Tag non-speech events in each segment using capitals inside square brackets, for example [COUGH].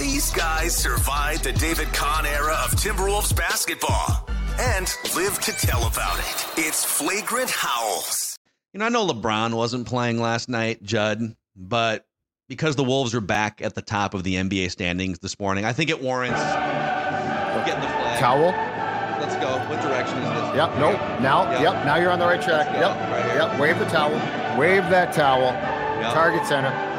These guys survived the David Kahn era of Timberwolves basketball and live to tell about it. It's Flagrant Howls. You know, I know LeBron wasn't playing last night, Judd, but because the Wolves are back at the top of the NBA standings this morning, I think it warrants getting the flag. Towel. Let's go. What direction is this? Yep. Nope. Now. Yep. Yep. Now you're on the right track. Yep. Right here. Yep. Wave the towel. Wave that towel. Yep. Target center.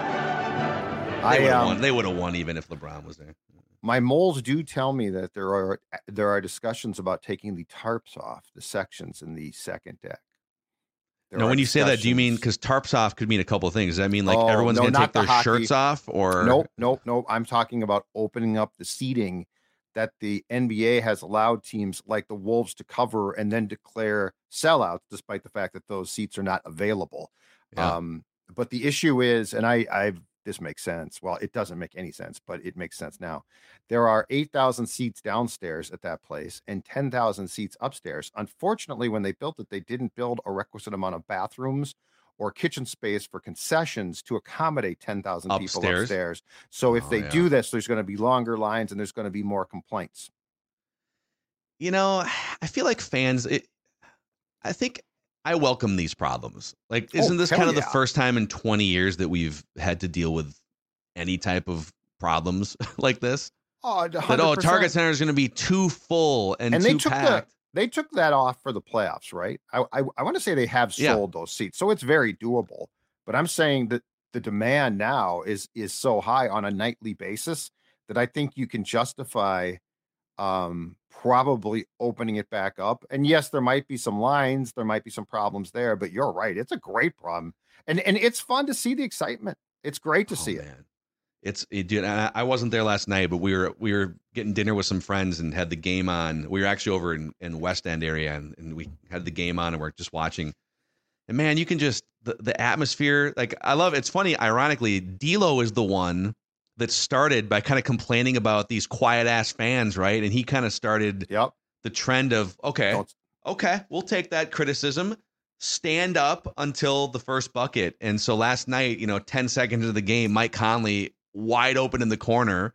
They I would have um, won. They would have won even if LeBron was there. my moles do tell me that there are there are discussions about taking the tarps off the sections in the second deck. There no, when you say that, do you mean because tarps off could mean a couple of things? Does that mean like Oh, everyone's no, going to take the their hockey. shirts off, or Nope, nope, nope. I'm talking about opening up the seating that the NBA has allowed teams like the Wolves to cover and then declare sellouts, despite the fact that those seats are not available. Yeah. Um, but the issue is, and I, I, this makes sense. Well, it doesn't make any sense, but it makes sense now. There are 8,000 seats downstairs at that place and 10,000 seats upstairs. Unfortunately, when they built it, they didn't build a requisite amount of bathrooms or kitchen space for concessions to accommodate 10,000 people Upstairs? So if Oh, they yeah. do this, there's going to be longer lines and there's going to be more complaints. you know, [SIGHS] I feel like fans. It, I think I welcome these problems. Like, Oh, isn't this kind of the first time in 20 years that we've had to deal with any type of problems [LAUGHS] like this? Oh, That oh, Target Center is going to be too full and, and too they took packed. the they took that off for the playoffs, right? I I, I want to say they have Yeah. sold those seats, so it's very doable. But I'm saying that the demand now is is so high on a nightly basis that I think you can justify um probably opening it back up. And yes, there might be some lines, there might be some problems there, but you're right. It's a great problem. And and it's fun to see the excitement. It's great to Oh, see it. It's it, dude. I, I wasn't there last night, but we were we were getting dinner with some friends and had the game on. We were actually over in, in West End area, and, and we had the game on, and we're just watching. And man, you can just the, the atmosphere. Like I love. It's funny. Ironically, D'Lo is the one that started by kind of complaining about these quiet ass fans, right? And he kind of started Yep. the trend of okay, Don't- okay, we'll take that criticism. Stand up until the first bucket. And so last night, you know, 10 seconds into the game, Mike Conley wide open in the corner.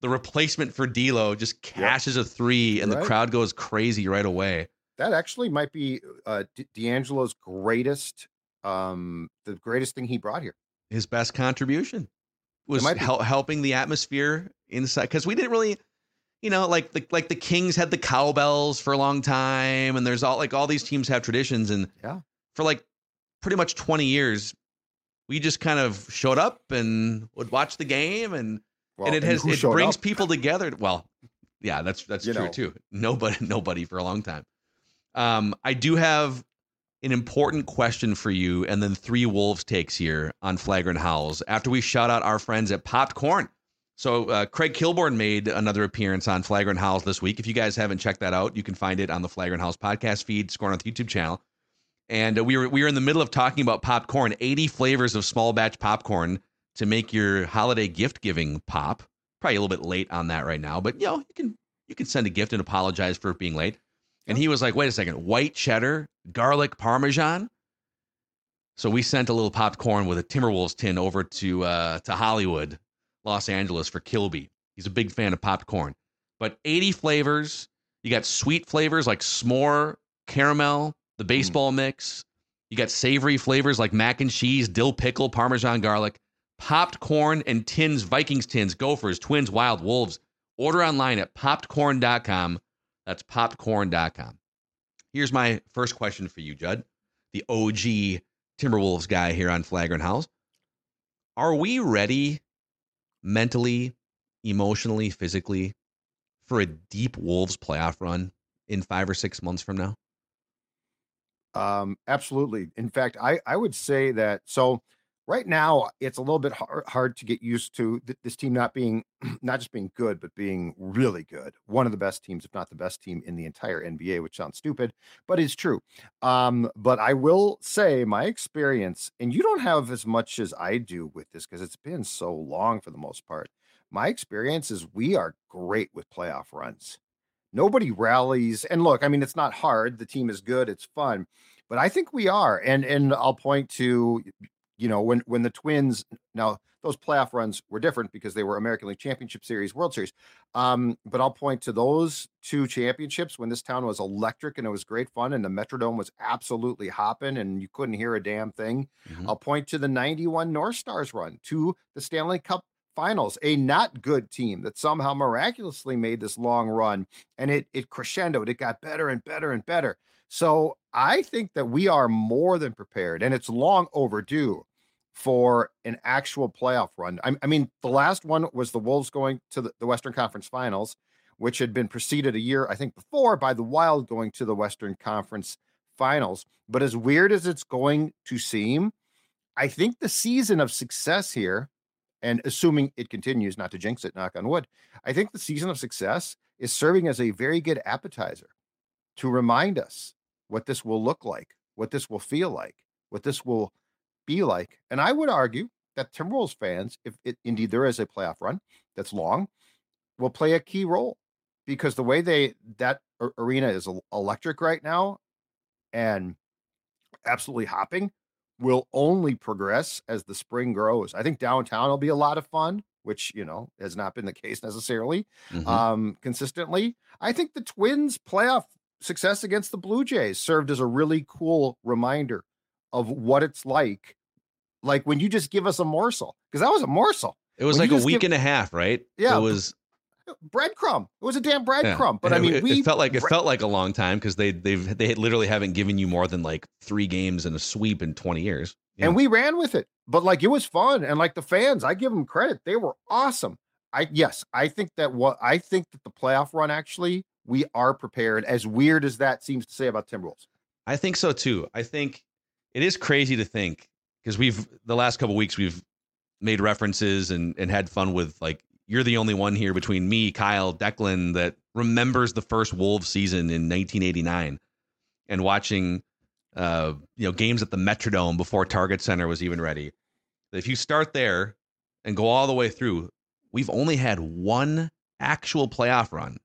The replacement for D'Lo just cashes a three, and the crowd goes crazy right away. that actually might be uh D- D'Angelo's greatest um the greatest thing he brought here. His best contribution was hel- helping the atmosphere inside because we didn't really, you know, like the like the Kings had the cowbells for a long time, and there's all like all these teams have traditions, and Yeah. for like pretty much 20 years, we just kind of showed up and would watch the game, and Well, and it has who it brings up? people together. Well, yeah, that's that's You true know. too. Nobody [LAUGHS] nobody for a long time. Um, I do have an important question for you, and then three Wolves takes here on Flagrant Howls after we shout out our friends at Popped Corn. So uh, Craig Kilborn made another appearance on Flagrant Howls this week. If you guys haven't checked that out, you can find it on the Flagrant Howls podcast feed, Scorn on the YouTube channel. And uh, we were we were in the middle of talking about popcorn, 80 flavors of small batch popcorn to make your holiday gift giving pop. Probably a little bit late on that right now, but you know, you can you can send a gift and apologize for it being late. And he was like, "Wait a second, white cheddar, garlic parmesan." So we sent a little popcorn with a Timberwolves tin over to uh, to Hollywood, Los Angeles for Kilby. He's a big fan of popcorn. But 80 flavors. You got sweet flavors like s'more, caramel, the baseball mix. You got savory flavors like mac and cheese, dill pickle, parmesan garlic, popped corn, and tins, Vikings tins, Gophers, Twins, Wild, Wolves. Order online at poppedcorn.com. That's poppedcorn.com. Here's my first question for you, Judd, the OG Timberwolves guy here on Flagrant Howls. Are we ready mentally, emotionally, physically for a deep Wolves playoff run in five or six months from now? Um, absolutely. In fact, I I would say that so right now it's a little bit hard, hard to get used to th- this team not being [CLEARS THROAT] not just being good but being really good. One of the best teams, if not the best team in the entire NBA, which sounds stupid, but it's true. Um, but I will say my experience, and you don't have as much as I do with this because it's been so long for the most part. My experience is we are great with playoff runs nobody rallies and look i mean it's not hard the team is good it's fun but i think we are and and i'll point to you know, when when the Twins now those playoff runs were different because they were American League Championship Series, World Series. Um, but I'll point to those two championships when this town was electric and it was great fun and the Metrodome was absolutely hopping and you couldn't hear a damn thing. Mm-hmm. I'll point to the 91 North Stars run to the Stanley Cup finals, a not good team that somehow miraculously made this long run and it it crescendoed. It got better and better and better. So I think that we are more than prepared and it's long overdue for an actual playoff run. I, I mean, the last one was the Wolves going to the, the Western Conference Finals, which had been preceded a year, I think, before by the Wild going to the Western Conference Finals. But as weird as it's going to seem, I think the season of success here, and assuming it continues, not to jinx it, knock on wood, I think the season of success is serving as a very good appetizer to remind us what this will look like, what this will feel like, what this will be like. And I would argue that Timberwolves fans, if it, indeed there is a playoff run that's long, will play a key role because the way they that arena is electric right now and absolutely hopping will only progress as the spring grows. I think downtown will be a lot of fun, which you know has not been the case necessarily mm-hmm. um, consistently. I think the Twins' playoff success against the Blue Jays served as a really cool reminder of what it's like like when you just give us a morsel because that was a morsel. It was when like a week give, and a half right? Yeah it was uh, breadcrumb. It was a damn breadcrumb yeah. but i mean it, we it felt like it felt like a long time because they they've they literally haven't given you more than like three games in a sweep in 20 years and we ran with it but like it was fun and like the fans i give them credit they were awesome. I yes i think that what i think that the playoff run actually we are prepared as weird as that seems to say about timberwolves. I think so too. I think it is crazy to think because we've the last couple weeks we've made references and and had fun with like you're the only one here between me, Kyle, Declan that remembers the first Wolves season in 1989 and watching uh you know games at the Metrodome before Target Center was even ready. If you start there and go all the way through, we've only had one actual playoff run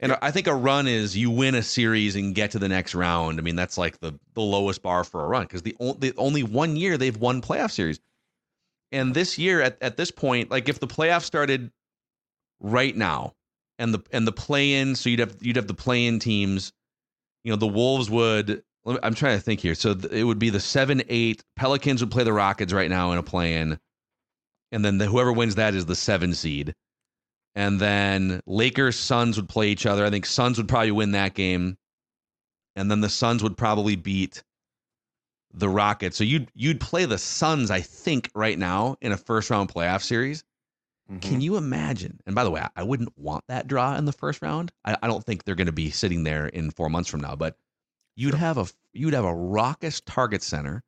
and I think a run is you win a series and get to the next round. I mean, that's like the the lowest bar for a run because the, the only one year they've won playoff series. And this year, at, at this point, like if the playoff started right now, and the and the play in, so you'd have you'd have the play in teams. You know, the Wolves would. I'm trying to think here. So it would be the seven eight Pelicans would play the Rockets right now in a play in, and then the, whoever wins that is the seven seed and then Lakers Suns would play each other. I think Suns would probably win that game, and then the Suns would probably beat the Rockets. So you'd you'd play the Suns, I think, right now in a first round playoff series. Mm-hmm. Can you imagine? And by the way, I, I wouldn't want that draw in the first round. I, I don't think they're going to be sitting there in four months from now. But you'd sure. have a you'd have a raucous Target Center,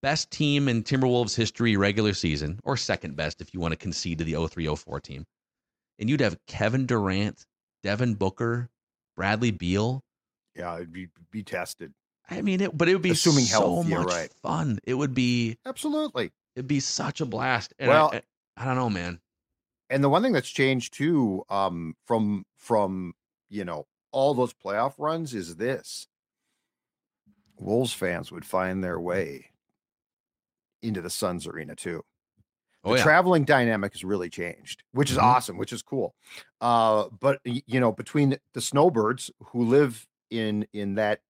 best team in Timberwolves history regular season, or second best if you want to concede to the 0304 team and you'd have Kevin Durant, Devin Booker, Bradley Beal. Yeah, it'd be be tested. I mean, it, but it would be assuming so health, much right. fun. It would be absolutely. It'd be such a blast. And well, I, I, I, don't know, man. And the one thing that's changed too, um, from from you know all those playoff runs is this: Wolves fans would find their way into the Suns arena too. Oh, the yeah. traveling dynamic has really changed, which is mm-hmm. awesome, which is cool. Uh, but you know, between the snowbirds who live in in that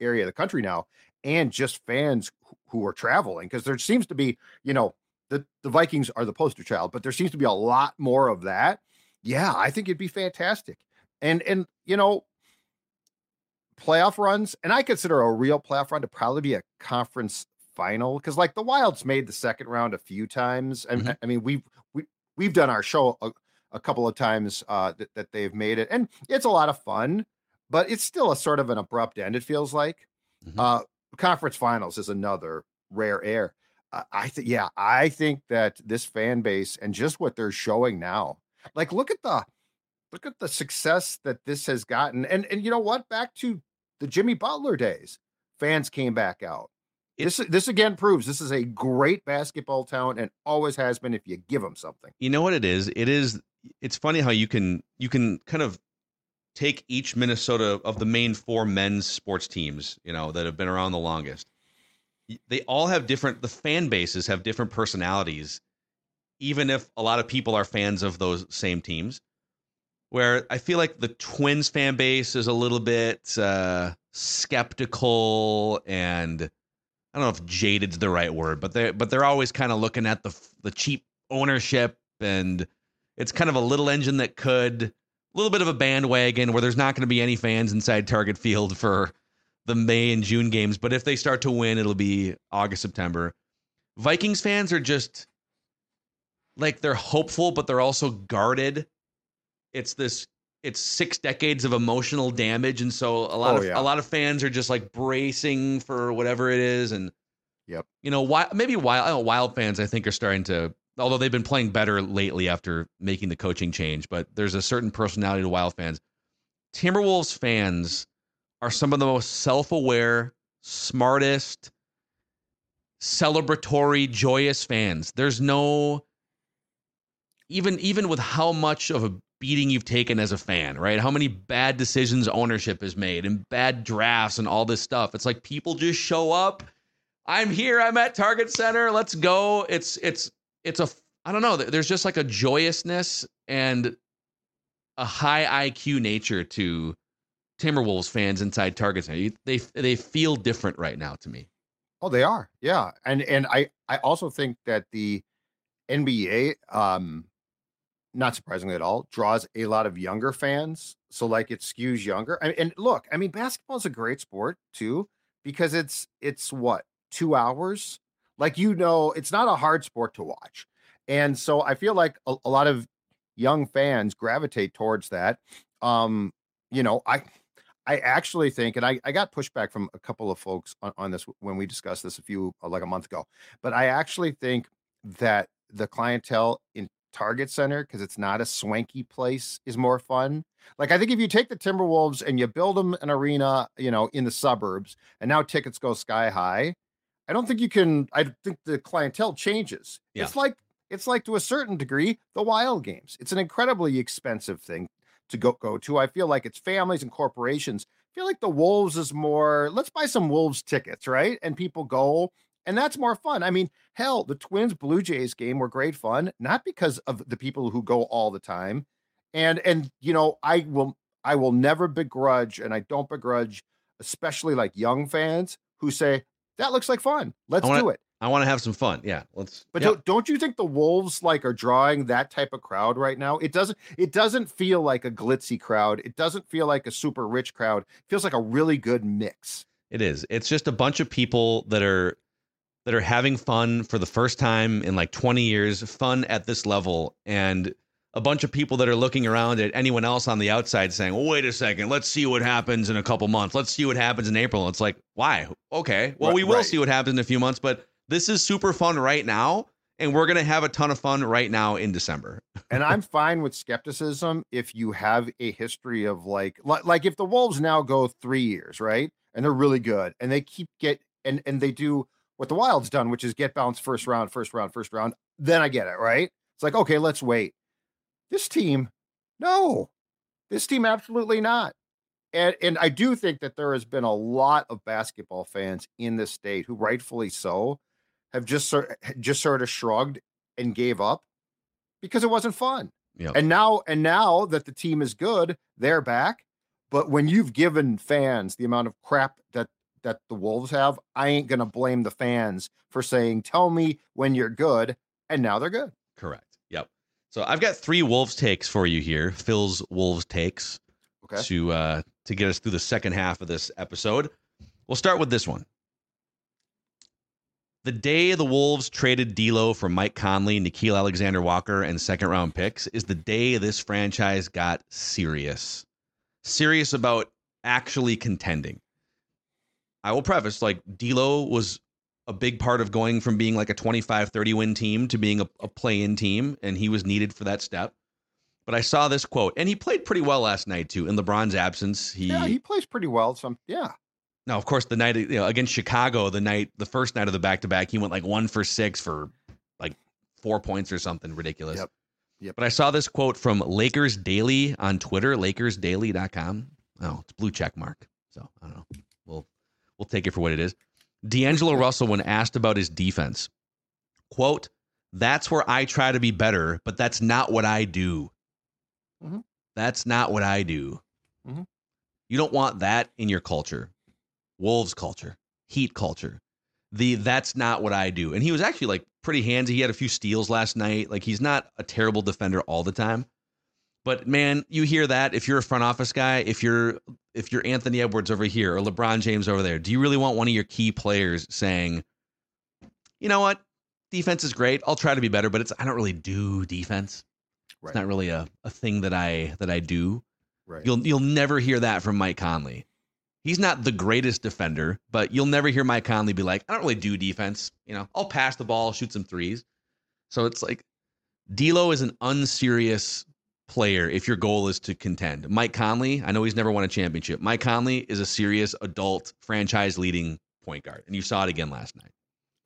area of the country now, and just fans who are traveling, because there seems to be, you know, the the Vikings are the poster child, but there seems to be a lot more of that. Yeah, I think it'd be fantastic. And and you know, playoff runs, and I consider a real playoff run to probably be a conference final because like the Wilds made the second round a few times. And mm-hmm. I mean, we've we we've done our show a, a couple of times uh, that, that they've made it, and it's a lot of fun, but it's still a sort of an abrupt end. It feels like mm-hmm. uh, conference finals is another rare air. Uh, I think, yeah, I think that this fan base and just what they're showing now, like look at the look at the success that this has gotten, and and you know what, back to the Jimmy Butler days, fans came back out this this again proves this is a great basketball town and always has been if you give them something. You know what it is? It is it's funny how you can you can kind of take each Minnesota of the main four men's sports teams, you know, that have been around the longest. they all have different the fan bases have different personalities even if a lot of people are fans of those same teams where i feel like the twins fan base is a little bit uh skeptical and i don't know if jaded's the right word but they but they're always kind of looking at the the cheap ownership and it's kind of a little engine that could a little bit of a bandwagon where there's not going to be any fans inside target field for the May and June games, but if they start to win, it'll be August, September. Vikings fans are just like they're hopeful, but they're also guarded. It's this it's six decades of emotional damage, and so a lot Oh, of yeah. a lot of fans are just like bracing for whatever it is, and Yep. you know, wild, maybe wild know, wild fans I think are starting to, although they've been playing better lately after making the coaching change, but there's a certain personality to wild fans. Timberwolves fans are some of the most self-aware, smartest, celebratory, joyous fans. There's no even even with how much of a beating you've taken as a fan, right? How many bad decisions ownership has made and bad drafts and all this stuff. It's like people just show up. I'm here. I'm at Target Center. Let's go. It's it's it's a I don't know. There's just like a joyousness and a high IQ nature to Timberwolves fans inside Target Center. They they feel different right now to me. Oh, they are. Yeah. And and I I also think that the NBA um not surprisingly at all draws a lot of younger fans. So like it skews younger. And, and look, I mean basketball is a great sport too because it's it's what? 2 hours? Like you know, it's not a hard sport to watch. And so I feel like a, a lot of young fans gravitate towards that. Um you know, I I actually think, and I, I got pushback from a couple of folks on, on this when we discussed this a few uh, like a month ago, but I actually think that the clientele in Target Center, because it's not a swanky place, is more fun. Like I think if you take the Timberwolves and you build them an arena, you know, in the suburbs, and now tickets go sky high, I don't think you can. I think the clientele changes. Yeah. It's like it's like to a certain degree the wild games. It's an incredibly expensive thing to go go to. I feel like it's families and corporations. I feel like the Wolves is more, let's buy some Wolves tickets, right? And people go, and that's more fun. I mean, hell, the Twins Blue Jays game were great fun, not because of the people who go all the time. And and you know, I will I will never begrudge, and I don't begrudge, especially like young fans who say, that looks like fun. Let's wanna- do it. I want to have some fun. Yeah, let's. But yeah. don't, don't you think the Wolves like are drawing that type of crowd right now? It doesn't it doesn't feel like a glitzy crowd. It doesn't feel like a super rich crowd. It feels like a really good mix. It is. It's just a bunch of people that are that are having fun for the first time in like 20 years, fun at this level, and a bunch of people that are looking around at anyone else on the outside saying, well, wait a second, let's see what happens in a couple months. Let's see what happens in April. It's like, why? Okay. Well, Right- we will right. see what happens in a few months, but this is super fun right now. And we're going to have a ton of fun right now in December. [LAUGHS] And I'm fine with skepticism if you have a history of like like, like if the Wolves now go 3 years, right? And they're really good and they keep get and and they do what the Wild's done, which is get bounced first round, first round, first round, then I get it, right? It's like, okay, let's wait. This team, no. This team absolutely not. And and I do think that there has been a lot of basketball fans in this state who rightfully so have just sort eh, just sort of shrugged and gave up because it wasn't fun. Yep. And now and now that the team is good, they're back. But when you've given fans the amount of crap that that the Wolves have, I ain't gonna blame the fans for saying, "Tell me when you're good," and now they're good. Correct. Yep. So I've got three Wolves takes for you here. Phil's Wolves takes. Okay. to uh to get us through the second half of this episode. We'll start with this one. The day the Wolves traded D'Lo for Mike Conley, Nickeil Alexander Walker, and second round picks is the day this franchise got serious. Serious about actually contending. I will preface like D'Lo was a big part of going from being like a 25 30 win team to being a, a play in team, and he was needed for that step. But I saw this quote, and he played pretty well last night too. In LeBron's absence, he, yeah, he plays pretty well. Some yeah. now of course the night you know against Chicago, the night the first night of the back to back, he went like one for six for like four points or something ridiculous. Yep. Yep. But I saw this quote from Lakers Daily on Twitter, LakersDaily.com. Oh, it's blue check mark. So I don't know. We'll take it for what it is. D'Angelo Russell, when asked about his defense, quote, that's where I try to be better, but that's not what I do. Mhm. That's not what I do. Mhm. You don't want that in your culture. Wolves culture, Heat culture. The that's not what I do. And he was actually like pretty handsy. He had a few steals last night. Like he's not a terrible defender all the time. But man, you hear that if you're a front office guy, if you're if you're Anthony Edwards over here or LeBron James over there, do you really want one of your key players saying, "You know what? Defense is great. I'll try to be better, but it's I don't really do defense. Right. It's not really a, a thing that I that I do." right. You'll you'll never hear that from Mike Conley. He's not the greatest defender, but you'll never hear Mike Conley be like, I don't really do defense. You know, I'll pass the ball, shoot some threes. So it's like D'Lo is an unserious player if your goal is to contend. Mike Conley, I know he's never won a championship. Mike Conley is a serious adult franchise leading point guard, and you saw it again last night.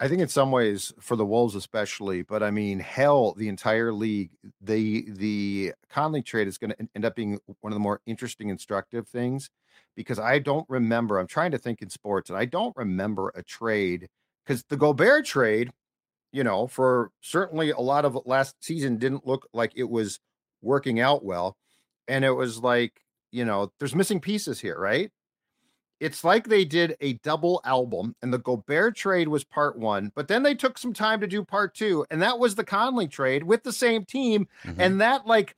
I think in some ways for the Wolves especially, but I mean, hell, the entire league, the the Conley trade is going to end up being one of the more interesting, instructive things because I don't remember. I'm trying to think in sports, and I don't remember a trade because the Gobert trade, you know, for certainly a lot of last season didn't look like it was working out well, and it was like, you know, there's missing pieces here, right? it's like they did a double album and the Gobert trade was part one, but then they took some time to do part two. And that was the Conley trade with the same team. Mm-hmm. And that, like,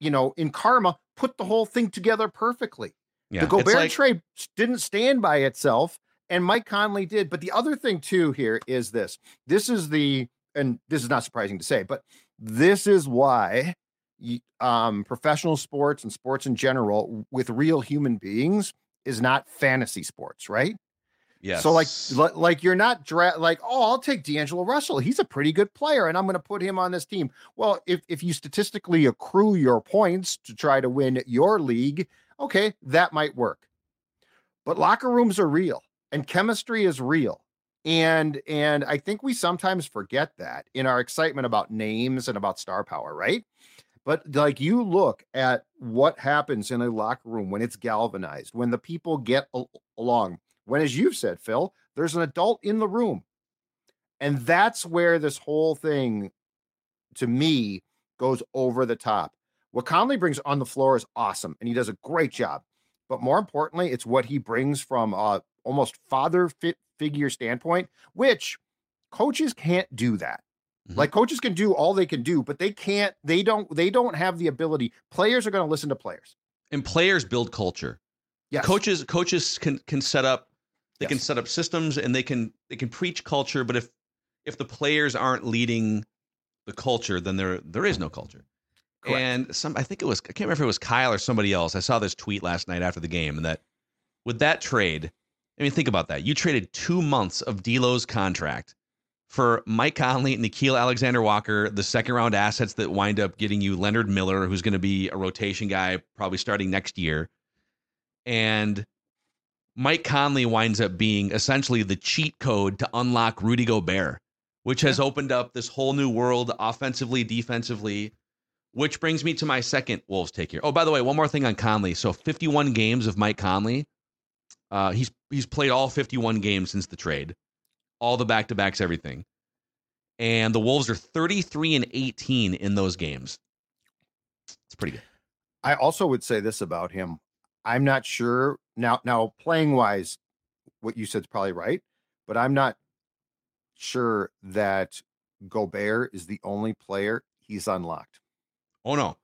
you know, in karma, put the whole thing together perfectly. Yeah, the Gobert like- trade didn't stand by itself, and Mike Conley did. But the other thing, too, here is this this is the, and this is not surprising to say, but this is why um, professional sports and sports in general with real human beings is not fantasy sports, right? Yes. So like like you're not dra- like oh I'll take D'Angelo Russell he's a pretty good player and I'm going to put him on this team. Well, if if you statistically accrue your points to try to win your league, okay, that might work. But locker rooms are real and chemistry is real. And and I think we sometimes forget that in our excitement about names and about star power, right? But like you look at what happens in a locker room when it's galvanized, when the people get al- along, when, as you've said, Phil, there's an adult in the room. And that's where this whole thing, to me, goes over the top. What Conley brings on the floor is awesome, and he does a great job. But more importantly, it's what he brings from uh, almost father fit figure standpoint, which coaches can't do that. Mhm. Like coaches can do all they can do, but they can't. They don't. They don't have the ability. Players are going to listen to players. and players build culture. Yes. Coaches coaches can can set up they can set up systems and they can they can preach culture, but if if the players aren't leading the culture, then there there is no culture. Correct. And some I think it was I can't remember if it was Kyle or somebody else. I saw this tweet last night after the game and that with that trade, I mean think about that. You traded two months of D'Lo's contract for Mike Conley, Nickeil Alexander Walker, the second round assets that wind up getting you Leonard Miller, who's going to be a rotation guy probably starting next year. And Mike Conley winds up being essentially the cheat code to unlock Rudy Gobert, which has opened up this whole new world offensively, defensively. Which brings me to my second Wolves take here. Oh, by the way, one more thing on Conley. So 51 games of Mike Conley. Uh, he's he's played all 51 games since the trade, all the back to backs, everything. And the Wolves are 33 and 18 in those games. It's pretty good. I also would say this about him. I'm not sure now. Now, playing wise, what you said is probably right, but I'm not sure that Gobert is the only player he's unlocked. Oh no,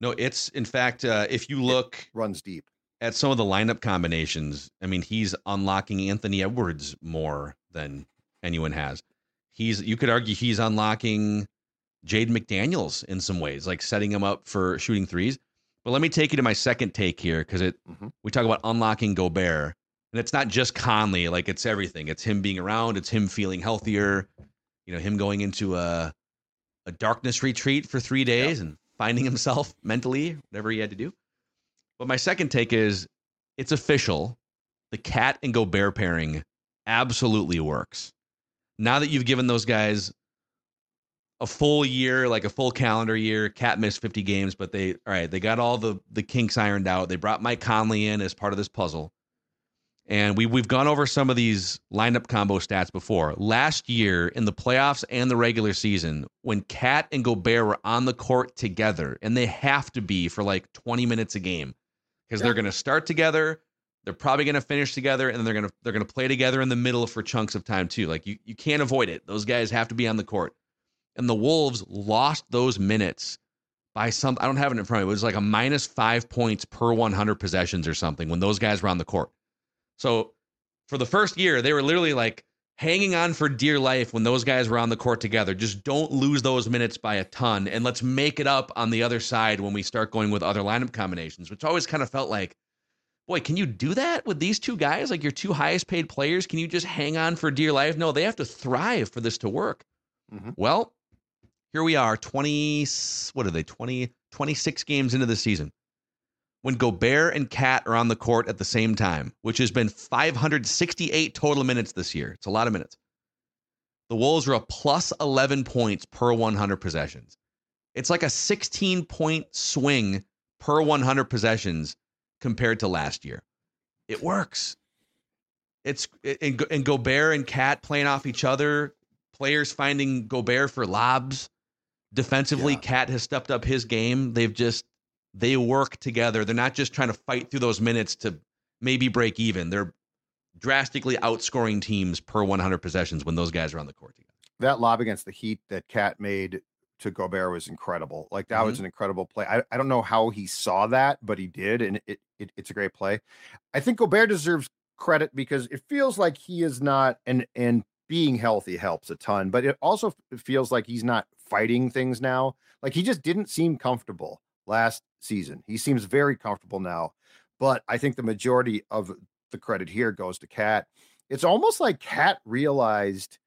no. It's in fact, uh, if you look Runs deep. At some of the lineup combinations, I mean, he's unlocking Anthony Edwards more than anyone has. He's you could argue he's unlocking Jaden McDaniels in some ways, like setting him up for shooting threes. But let me take you to my second take here because it Mhm. we talk about unlocking Gobert, and it's not just Conley, like it's everything. It's him being around, it's him feeling healthier, you know, him going into a a darkness retreat for three days and finding himself mentally, whatever he had to do. But my second take is it's official. The KAT and Gobert pairing absolutely works. Now that you've given those guys a full year, like a full calendar year, KAT missed 50 games, but they all right, they got all the the kinks ironed out. They brought Mike Conley in as part of this puzzle. And we we've gone over some of these lineup combo stats before. Last year in the playoffs and the regular season, when KAT and Gobert were on the court together, and they have to be for like 20 minutes a game, because yeah. they're going to start together, they're probably going to finish together, and they're going to they're going to play together in the middle for chunks of time too. Like you you can't avoid it. Those guys have to be on the court. And the Wolves lost those minutes by some. I don't have it in front of me. It was like a minus five points per 100 possessions or something when those guys were on the court. So for the first year, they were literally like hanging on for dear life when those guys were on the court together. Just don't lose those minutes by a ton. And let's make it up on the other side when we start going with other lineup combinations, which always kind of felt like, boy, can you do that with these two guys? Like your two highest paid players? Can you just hang on for dear life? No, they have to thrive for this to work. Mm-hmm. Well, here we are, 20, what are they, 20, 26 games into the season when Gobert and KAT are on the court at the same time, which has been 568 total minutes this year. It's a lot of minutes. The Wolves are a plus 11 points per 100 possessions. It's like a 16 point swing per 100 possessions compared to last year. It works. It's and, and Gobert and KAT playing off each other, players finding Gobert for lobs. Defensively, yeah. KAT has stepped up his game. They've just they work together. They're not just trying to fight through those minutes to maybe break even. They're drastically outscoring teams per 100 possessions when those guys are on the court together. That lob against the Heat that KAT made to Gobert was incredible. Like that mm-hmm. was an incredible play. I, I don't know how he saw that, but he did, and it, it it's a great play. I think Gobert deserves credit because it feels like he is not and and being healthy helps a ton, but it also feels like he's not fighting things now. Like he just didn't seem comfortable last season. He seems very comfortable now, but I think the majority of the credit here goes to KAT. It's almost like KAT realized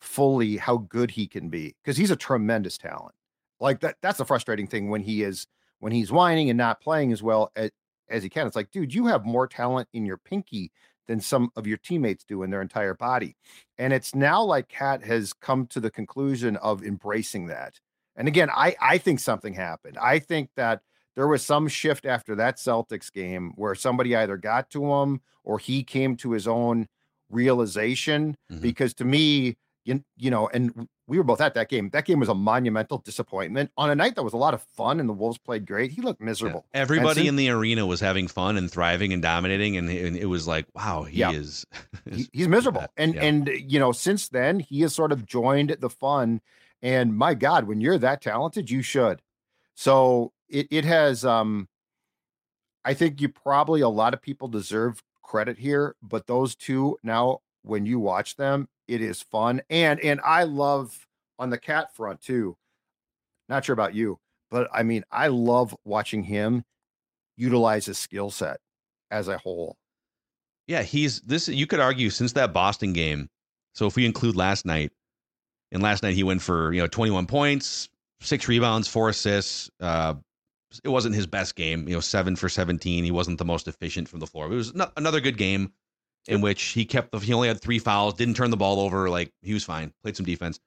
fully how good he can be because he's a tremendous talent. Like that that's the frustrating thing when he is when he's whining and not playing as well as, as he can. It's like, dude, you have more talent in your pinky than some of your teammates do in their entire body. And it's now like KAT has come to the conclusion of embracing that. And again, I I think something happened. I think that there was some shift after that Celtics game where somebody either got to him or he came to his own realization. Mm-hmm. Because to me, you, you know, and we were both at that game. That game was a monumental disappointment on a night that was a lot of fun and the Wolves played great. He looked miserable. Yeah. Everybody since, in the arena was having fun and thriving and dominating, and, and it was like, wow, he yeah. is. [LAUGHS] he, he's miserable, and yeah. and you know, since then he has sort of joined the fun. And my God, when you're that talented, you should. So it it has um I think you probably a lot of people deserve credit here, but those two now when you watch them, it is fun. And and I love on the KAT front too. Not sure about you, but I mean, I love watching him utilize his skill set as a whole. Yeah, he's this you could argue since that Boston game. So if we include last night, and last night he went for, you know, 21 points, six rebounds, four assists, uh, it wasn't his best game. You know, seven for 17. He wasn't the most efficient from the floor. It was another good game in which he kept the, he only had three fouls, didn't turn the ball over. Like he was fine, played some defense.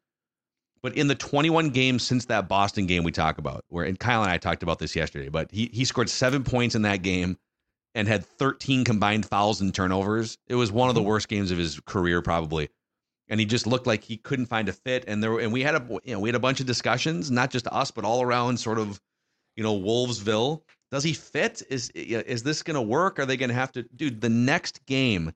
But in the 21 games since that Boston game we talk about, where and Kyle and I talked about this yesterday, but he he scored seven points in that game and had 13 combined fouls and turnovers. It was one of the mm-hmm. worst games of his career, probably. And he just looked like he couldn't find a fit. And there and we had a you know we had a bunch of discussions, not just us, but all around sort of you know, Wolvesville. Does he fit? Is is this going to work? Are they going to have to, dude? The next game,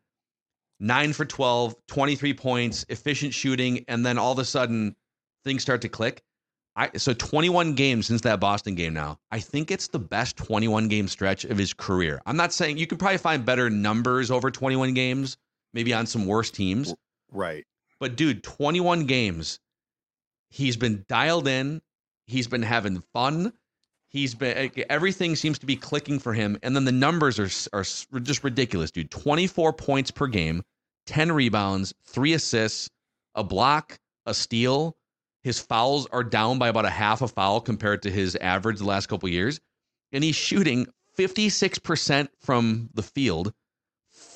nine for 12, 23 points, efficient shooting, and then all of a sudden things start to click. I, so 21 games since that Boston game now. I think it's the best 21 game stretch of his career. I'm not saying you can probably find better numbers over 21 games, maybe on some worse teams. Right. But dude, 21 games. He's been dialed in. He's been having fun. He's been eh, everything seems to be clicking for him, and then the numbers are are just ridiculous, dude. Twenty four points per game, ten rebounds, three assists, a block, a steal. His fouls are down by about a half a foul compared to his average the last couple years, and he's shooting fifty six percent from the field,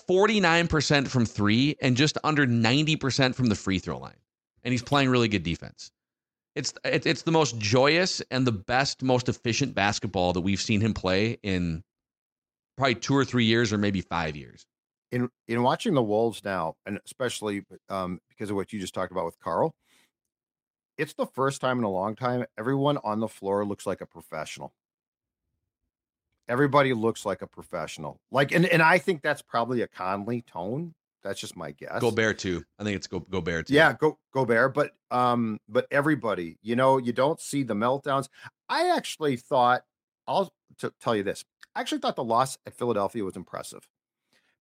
forty nine percent from three, and just under ninety percent from the free throw line. And he's playing really good defense it's it's the most joyous and the best, most efficient basketball that we've seen him play in probably two or three years, or maybe five years. in in watching the Wolves now, and especially um, because of what you just talked about with Karl, it's the first time in a long time everyone on the floor looks like a professional. Everybody looks like a professional. Like, and and I think that's probably a Conley tone. That's just my guess. Gobert too. I think it's Go Gobert too. Yeah, go Gobert, but um, but everybody, you know, you don't see the meltdowns. I actually thought I'll t- tell you this. I actually thought the loss at Philadelphia was impressive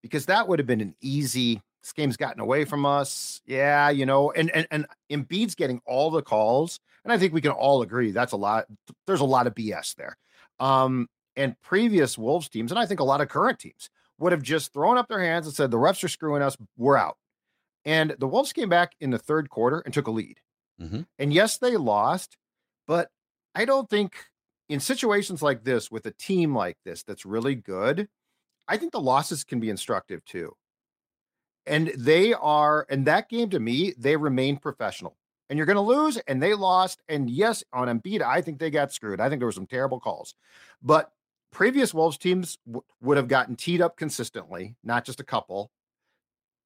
because that would have been an easy. This game's gotten away from us. Yeah, you know, and and and Embiid's getting all the calls, and I think we can all agree that's a lot. There's a lot of BS there. Um, and previous Wolves teams, and I think a lot of current teams would have just thrown up their hands and said, the refs are screwing us, we're out. And the Wolves came back in the third quarter and took a lead. Mm-hmm. And yes, they lost, but I don't think in situations like this, with a team like this that's really good, I think the losses can be instructive too. And they are, and that game to me, they remain professional. And you're going to lose, and they lost. And yes, on Embiid, I think they got screwed. I think there were some terrible calls, but previous Wolves teams w- would have gotten teed up consistently, not just a couple.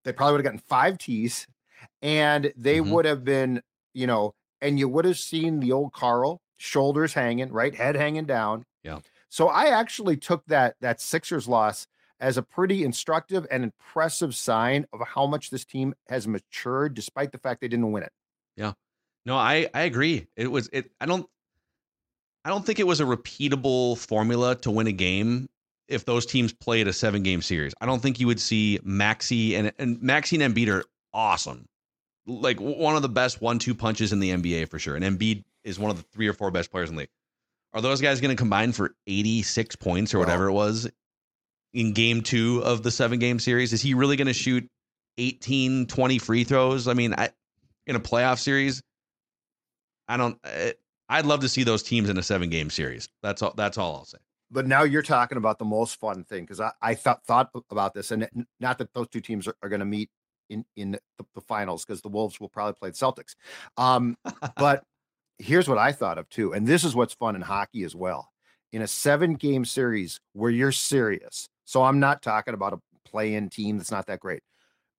They probably would have gotten five tees, and they Mhm. would have been, you know, and you would have seen the old Karl shoulders hanging, right, head hanging down. Yeah. So I actually took that that Sixers loss as a pretty instructive and impressive sign of how much this team has matured, despite the fact they didn't win it. Yeah. No, I I agree. It was it. I don't. I don't think it was a repeatable formula to win a game if those teams played a seven game series. I don't think you would see Maxey and and Maxey and Embiid are awesome, like one of the best one two punches in the NBA for sure. And Embiid is one of the three or four best players in the league. Are those guys going to combine for eighty six points or whatever it was in game two of the seven game series? Is he really going to shoot 18, 20 free throws? I mean, I in a playoff series. I don't. I- I'd love to see those teams in a seven game series. That's all. That's all I'll say. but now you're talking about the most fun thing because I, I thought thought about this and not that those two teams are, are going to meet in in the, the finals because the Wolves will probably play the Celtics. Um, [LAUGHS] but here's what I thought of too, and this is what's fun in hockey as well. In a seven game series where you're serious, so I'm not talking about a play in team that's not that great.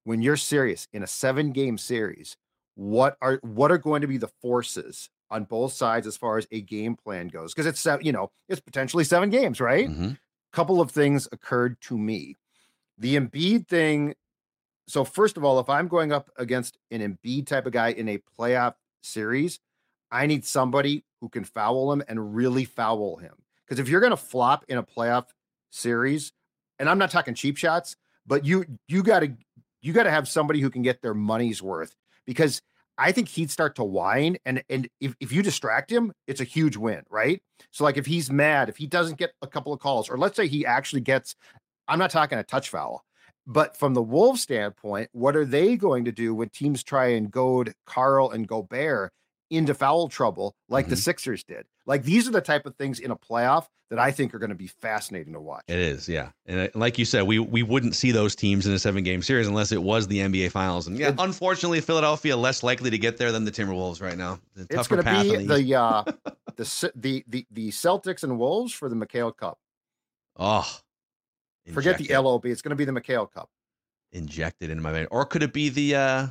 When you're serious in a seven game series, what are what are going to be the forces on both sides as far as a game plan goes? Because it's you know it's potentially seven games, right? Mhm. couple of things occurred to me. The Embiid thing. So first of all, if I'm going up against an Embiid type of guy in a playoff series, I need somebody who can foul him and really foul him. Because if you're going to flop in a playoff series, and I'm not talking cheap shots, but you you got to you got to have somebody who can get their money's worth. Because I think he'd start to whine, and and if, if you distract him, it's a huge win, right? So like if he's mad, if he doesn't get a couple of calls, or let's say he actually gets, I'm not talking a touch foul, but from the Wolves standpoint, what are they going to do when teams try and goad Karl and Gobert into foul trouble like the Mhm. Sixers did? Like these are the type of things in a playoff that I think are going to be fascinating to watch. It is, yeah. And uh, like you said, we we wouldn't see those teams in a seven game series unless it was the NBA Finals. And yeah, It- unfortunately, Philadelphia less likely to get there than the Timberwolves right now. The It's going to be the, the uh [LAUGHS] the the the the Celtics and Wolves for the McHale Cup. oh. Forget the LOB. It's going to be the McHale Cup. injected into my vein, or could it be the uh,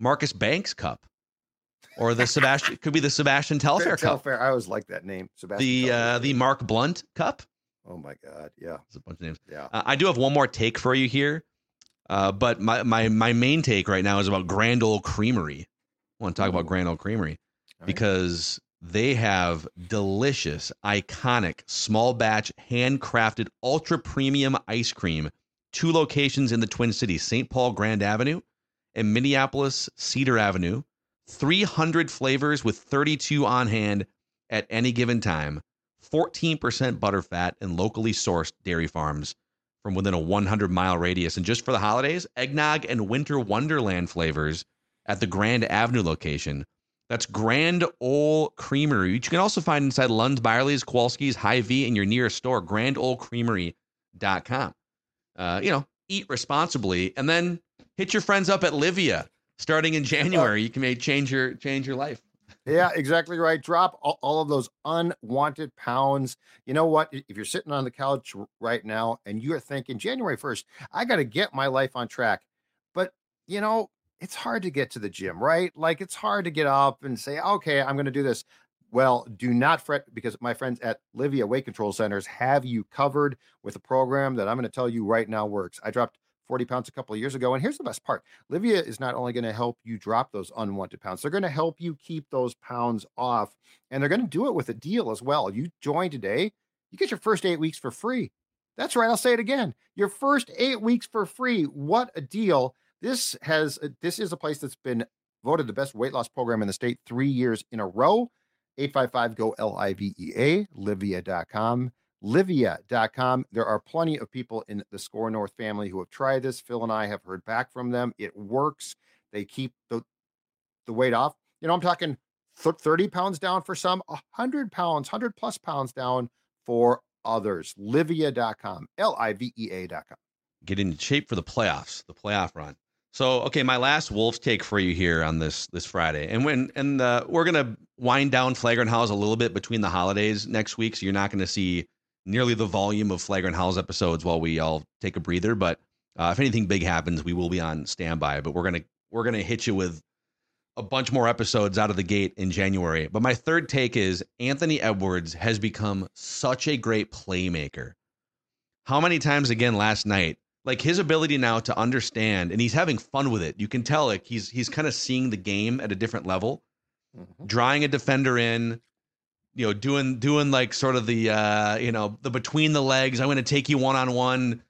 Marcus Banks Cup, or the Sebastian? could be the Sebastian Telfair Cup, Telfair. I always like that name. Sebastian. the uh, the Mark Blount Cup. Oh my God. Yeah. There's a bunch of names. Yeah. Uh, I do have one more take for you here, uh, but my, my my main take right now is about Grand Ole Creamery. I want to talk about Grand Ole Creamery right. because they have delicious, iconic, small batch, handcrafted, ultra premium ice cream. Two locations in the Twin Cities: St. Paul Grand Avenue and Minneapolis Cedar Avenue. 300 flavors with 32 on hand at any given time. 14% butterfat and locally sourced dairy farms from within a 100 mile radius. And just for the holidays, eggnog and winter wonderland flavors at the Grand Avenue location. That's Grand Ole Creamery, which you can also find inside Lund's, Byerly's, Kowalski's, Hy-Vee, and your nearest store, grandolecreamery.com. Uh, you know, eat responsibly and then hit your friends up at Livea starting in January. You can make change your change your life. Yeah, exactly right. Drop all, all, of those unwanted pounds. You know what? If you're sitting on the couch right now and you're thinking January 1st, I got to get my life on track. But, you know, it's hard to get to the gym, right? Like it's hard to get up and say, okay, I'm going to do this. Well, do not fret because my friends at Livea Weight Control Centers have you covered with a program that I'm going to tell you right now works. I dropped 40 pounds a couple of years ago. And here's the best part Livea is not only going to help you drop those unwanted pounds, they're going to help you keep those pounds off. And they're going to do it with a deal as well. You join today, you get your first eight weeks for free. That's right. I'll say it again. Your first eight weeks for free. What a deal. This has uh, this is a place that's been voted the best weight loss program in the state three years in a row. 855 go L I V E A, livea.com livea.com. There are plenty of people in the Score North family who have tried this. Phil and I have heard back from them. It works. They keep the, the weight off. You know, I'm talking 30 pounds down for some, 100 pounds, 100 plus pounds down for others. Livea.com, L I V E A.com. Get in shape for the playoffs, the playoff run. So, okay, my last Wolves take for you here on this this Friday, and when and uh, we're gonna wind down Flagrant Howls a little bit between the holidays next week, so you're not gonna see nearly the volume of Flagrant Howls episodes while we all take a breather. But uh, if anything big happens, we will be on standby. But we're gonna we're gonna hit you with a bunch more episodes out of the gate in January. But my third take is Anthony Edwards has become such a great playmaker. How many times again last night? Like his ability now to understand, and he's having fun with it. You can tell like he's he's kind of seeing the game at a different level, mm-hmm. drawing a defender in, you know, doing doing like sort of the uh, you know, the between the legs, I'm going to take you one on one.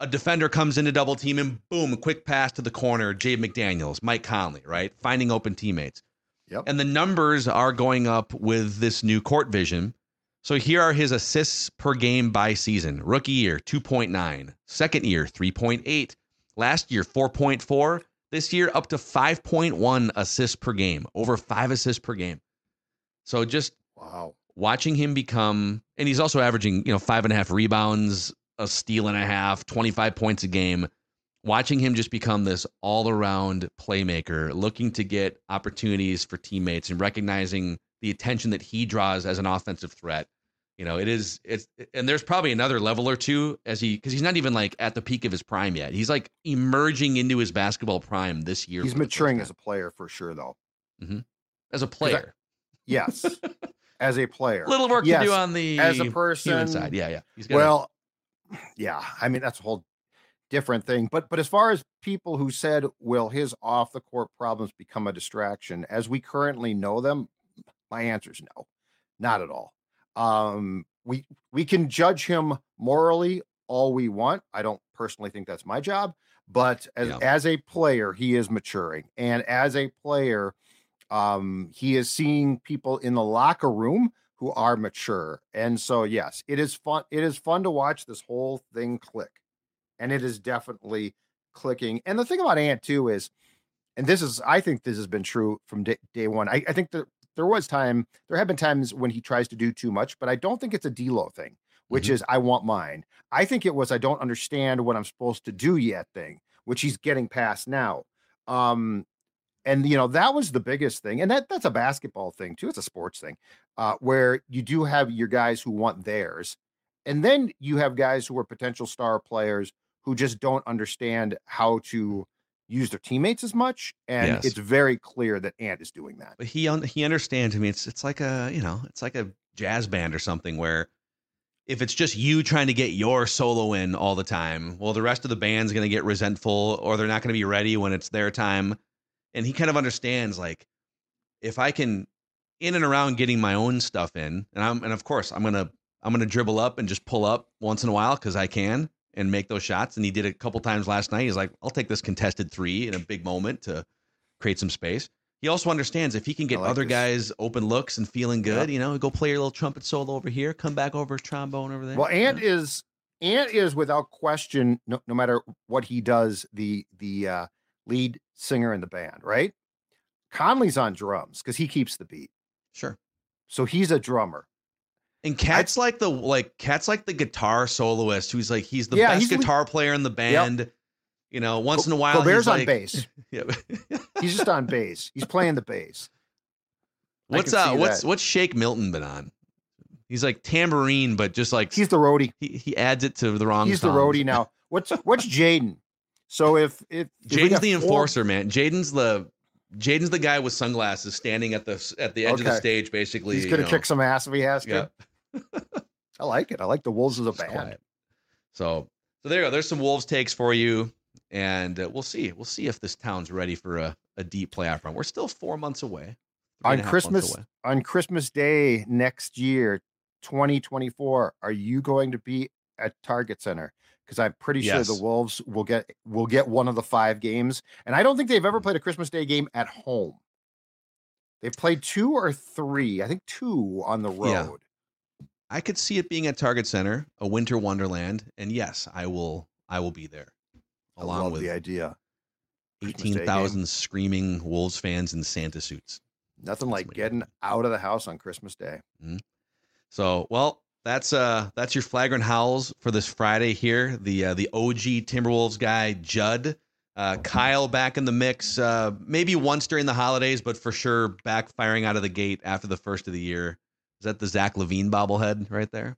A defender comes into double team and boom, quick pass to the corner, Jay McDaniels, Mike Conley, right? Finding open teammates. Yep. And the numbers are going up with this new court vision. So here are his assists per game by season. Rookie year 2.9, second year 3.8, last year 4.4, this year up to 5.1 assists per game, over 5 assists per game. So just Wow. Watching him become, and he's also averaging, you know, five and a half rebounds, a steal and a half, 25 points a game. Watching him just become this all around playmaker, looking to get opportunities for teammates and recognizing the attention that he draws as an offensive threat. You know, it is, it's, and there's probably another level or two as he, because he's not even like at the peak of his prime yet. He's like emerging into his basketball prime this year. He's maturing as a player for sure, though. Mm-hmm. As a player. I, yes. [LAUGHS] as a player. Little work yes, to do on the as a person side. Yeah, yeah. He's well, [SIGHS] yeah. I mean, that's a whole different thing. But but as far as people who said, will his off the court problems become a distraction as we currently know them? My answer is no, not at all. Um, we we can judge him morally all we want. I don't personally think that's my job, but as yeah. as a player, he is maturing, and as a player, um, he is seeing people in the locker room who are mature. And so, yes, it is fun. It is fun to watch this whole thing click. And it is definitely clicking. And the thing about Ant, too, is, and this is, I think this has been true from day, day one. I, I think that there was time, there have been times when he tries to do too much, but I don't think it's a D'Lo thing, which mm-hmm. is I want mine. I think it was I don't understand what I'm supposed to do yet thing, which he's getting past now. Um, and you know that was the biggest thing and that that's a basketball thing too it's a sports thing uh, where you do have your guys who want theirs and then you have guys who are potential star players who just don't understand how to use their teammates as much and yes. it's very clear that ant is doing that but he un- he understands i mean it's it's like a you know it's like a jazz band or something where if it's just you trying to get your solo in all the time well the rest of the band's going to get resentful or they're not going to be ready when it's their time and he kind of understands like if I can in and around getting my own stuff in, and I'm and of course I'm gonna I'm gonna dribble up and just pull up once in a while because I can and make those shots. And he did a couple times last night. He's like, I'll take this contested three in a big moment to create some space. He also understands if he can get like other this. guys open looks and feeling good, yep. you know, go play your little trumpet solo over here, come back over trombone over there. Well, Ant you know? is Ant is without question, no, no matter what he does, the the uh lead singer in the band, right? Conley's on drums because he keeps the beat. Sure. So he's a drummer. And KAT's I, like the like KAT's like the guitar soloist who's like he's the yeah, best he's guitar player in the band. Yep. You know, once in a while on like, bass. [LAUGHS] yeah. [LAUGHS] he's just on bass. He's playing the bass. What's uh what's that. what's Shake Milton been on? He's like tambourine, but just like He's the roadie. he, he adds it to the wrong. He's the roadie now. What's [LAUGHS] what's Jaden? So if if, if Jaden's the four- enforcer, man. Jaden's the Jaden's the guy with sunglasses standing at the at the edge of the stage, basically. he's you gonna know. kick some ass if he has to. Yeah. [LAUGHS] I like it. I like the Wolves of the band. quiet. So, so there you go. There's some Wolves takes for you, and uh, we'll see. We'll see if this town's ready for a, a deep playoff run. We're still four months away. On and a half months Christmas- away. On Christmas Day next year, 2024, are you going to be at Target Center? Because I'm pretty sure the Wolves will get will get one of the five games, and I don't think they've ever mm-hmm. played a Christmas Day game at home. They've played two or three, I think two on the Yeah. road. I could see it being at Target Center, a winter wonderland, and yes, I will. I will be there, I along love with the idea. Christmas Day game. eighteen thousand screaming Wolves fans in Santa suits. Nothing like Somebody- getting out of the house on Christmas Day. Mm-hmm. So, well, that's uh that's your flagrant howls for this Friday here. The uh, the OG Timberwolves guy Judd, uh, Kyle back in the mix. Uh, maybe once during the holidays, but for sure back firing out of the gate after the first of the year. Is that the Zach LaVine bobblehead right there?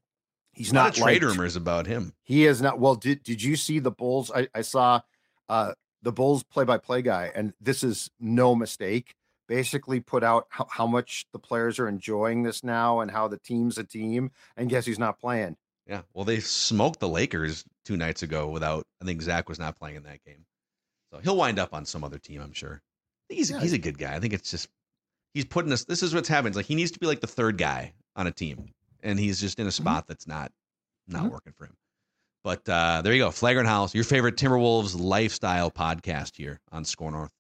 He's A not trade rumors about him. He is not. Well, did did you see the Bulls? I, I saw uh the Bulls play by play guy, and this is no mistake. Basically, put out how, how much the players are enjoying this now, and how the team's a team. And guess he's not playing. Yeah. Well, they smoked the Lakers two nights ago without. I think Zach was not playing in that game, so he'll wind up on some other team. I'm sure. He's Yeah. he's a good guy. I think it's just he's putting us. This is what's happening. Like he needs to be like the third guy on a team, and he's just in a spot that's not not Mhm. working for him. But uh, there you go, Flagrant Howls, your favorite Timberwolves lifestyle podcast here on Score North.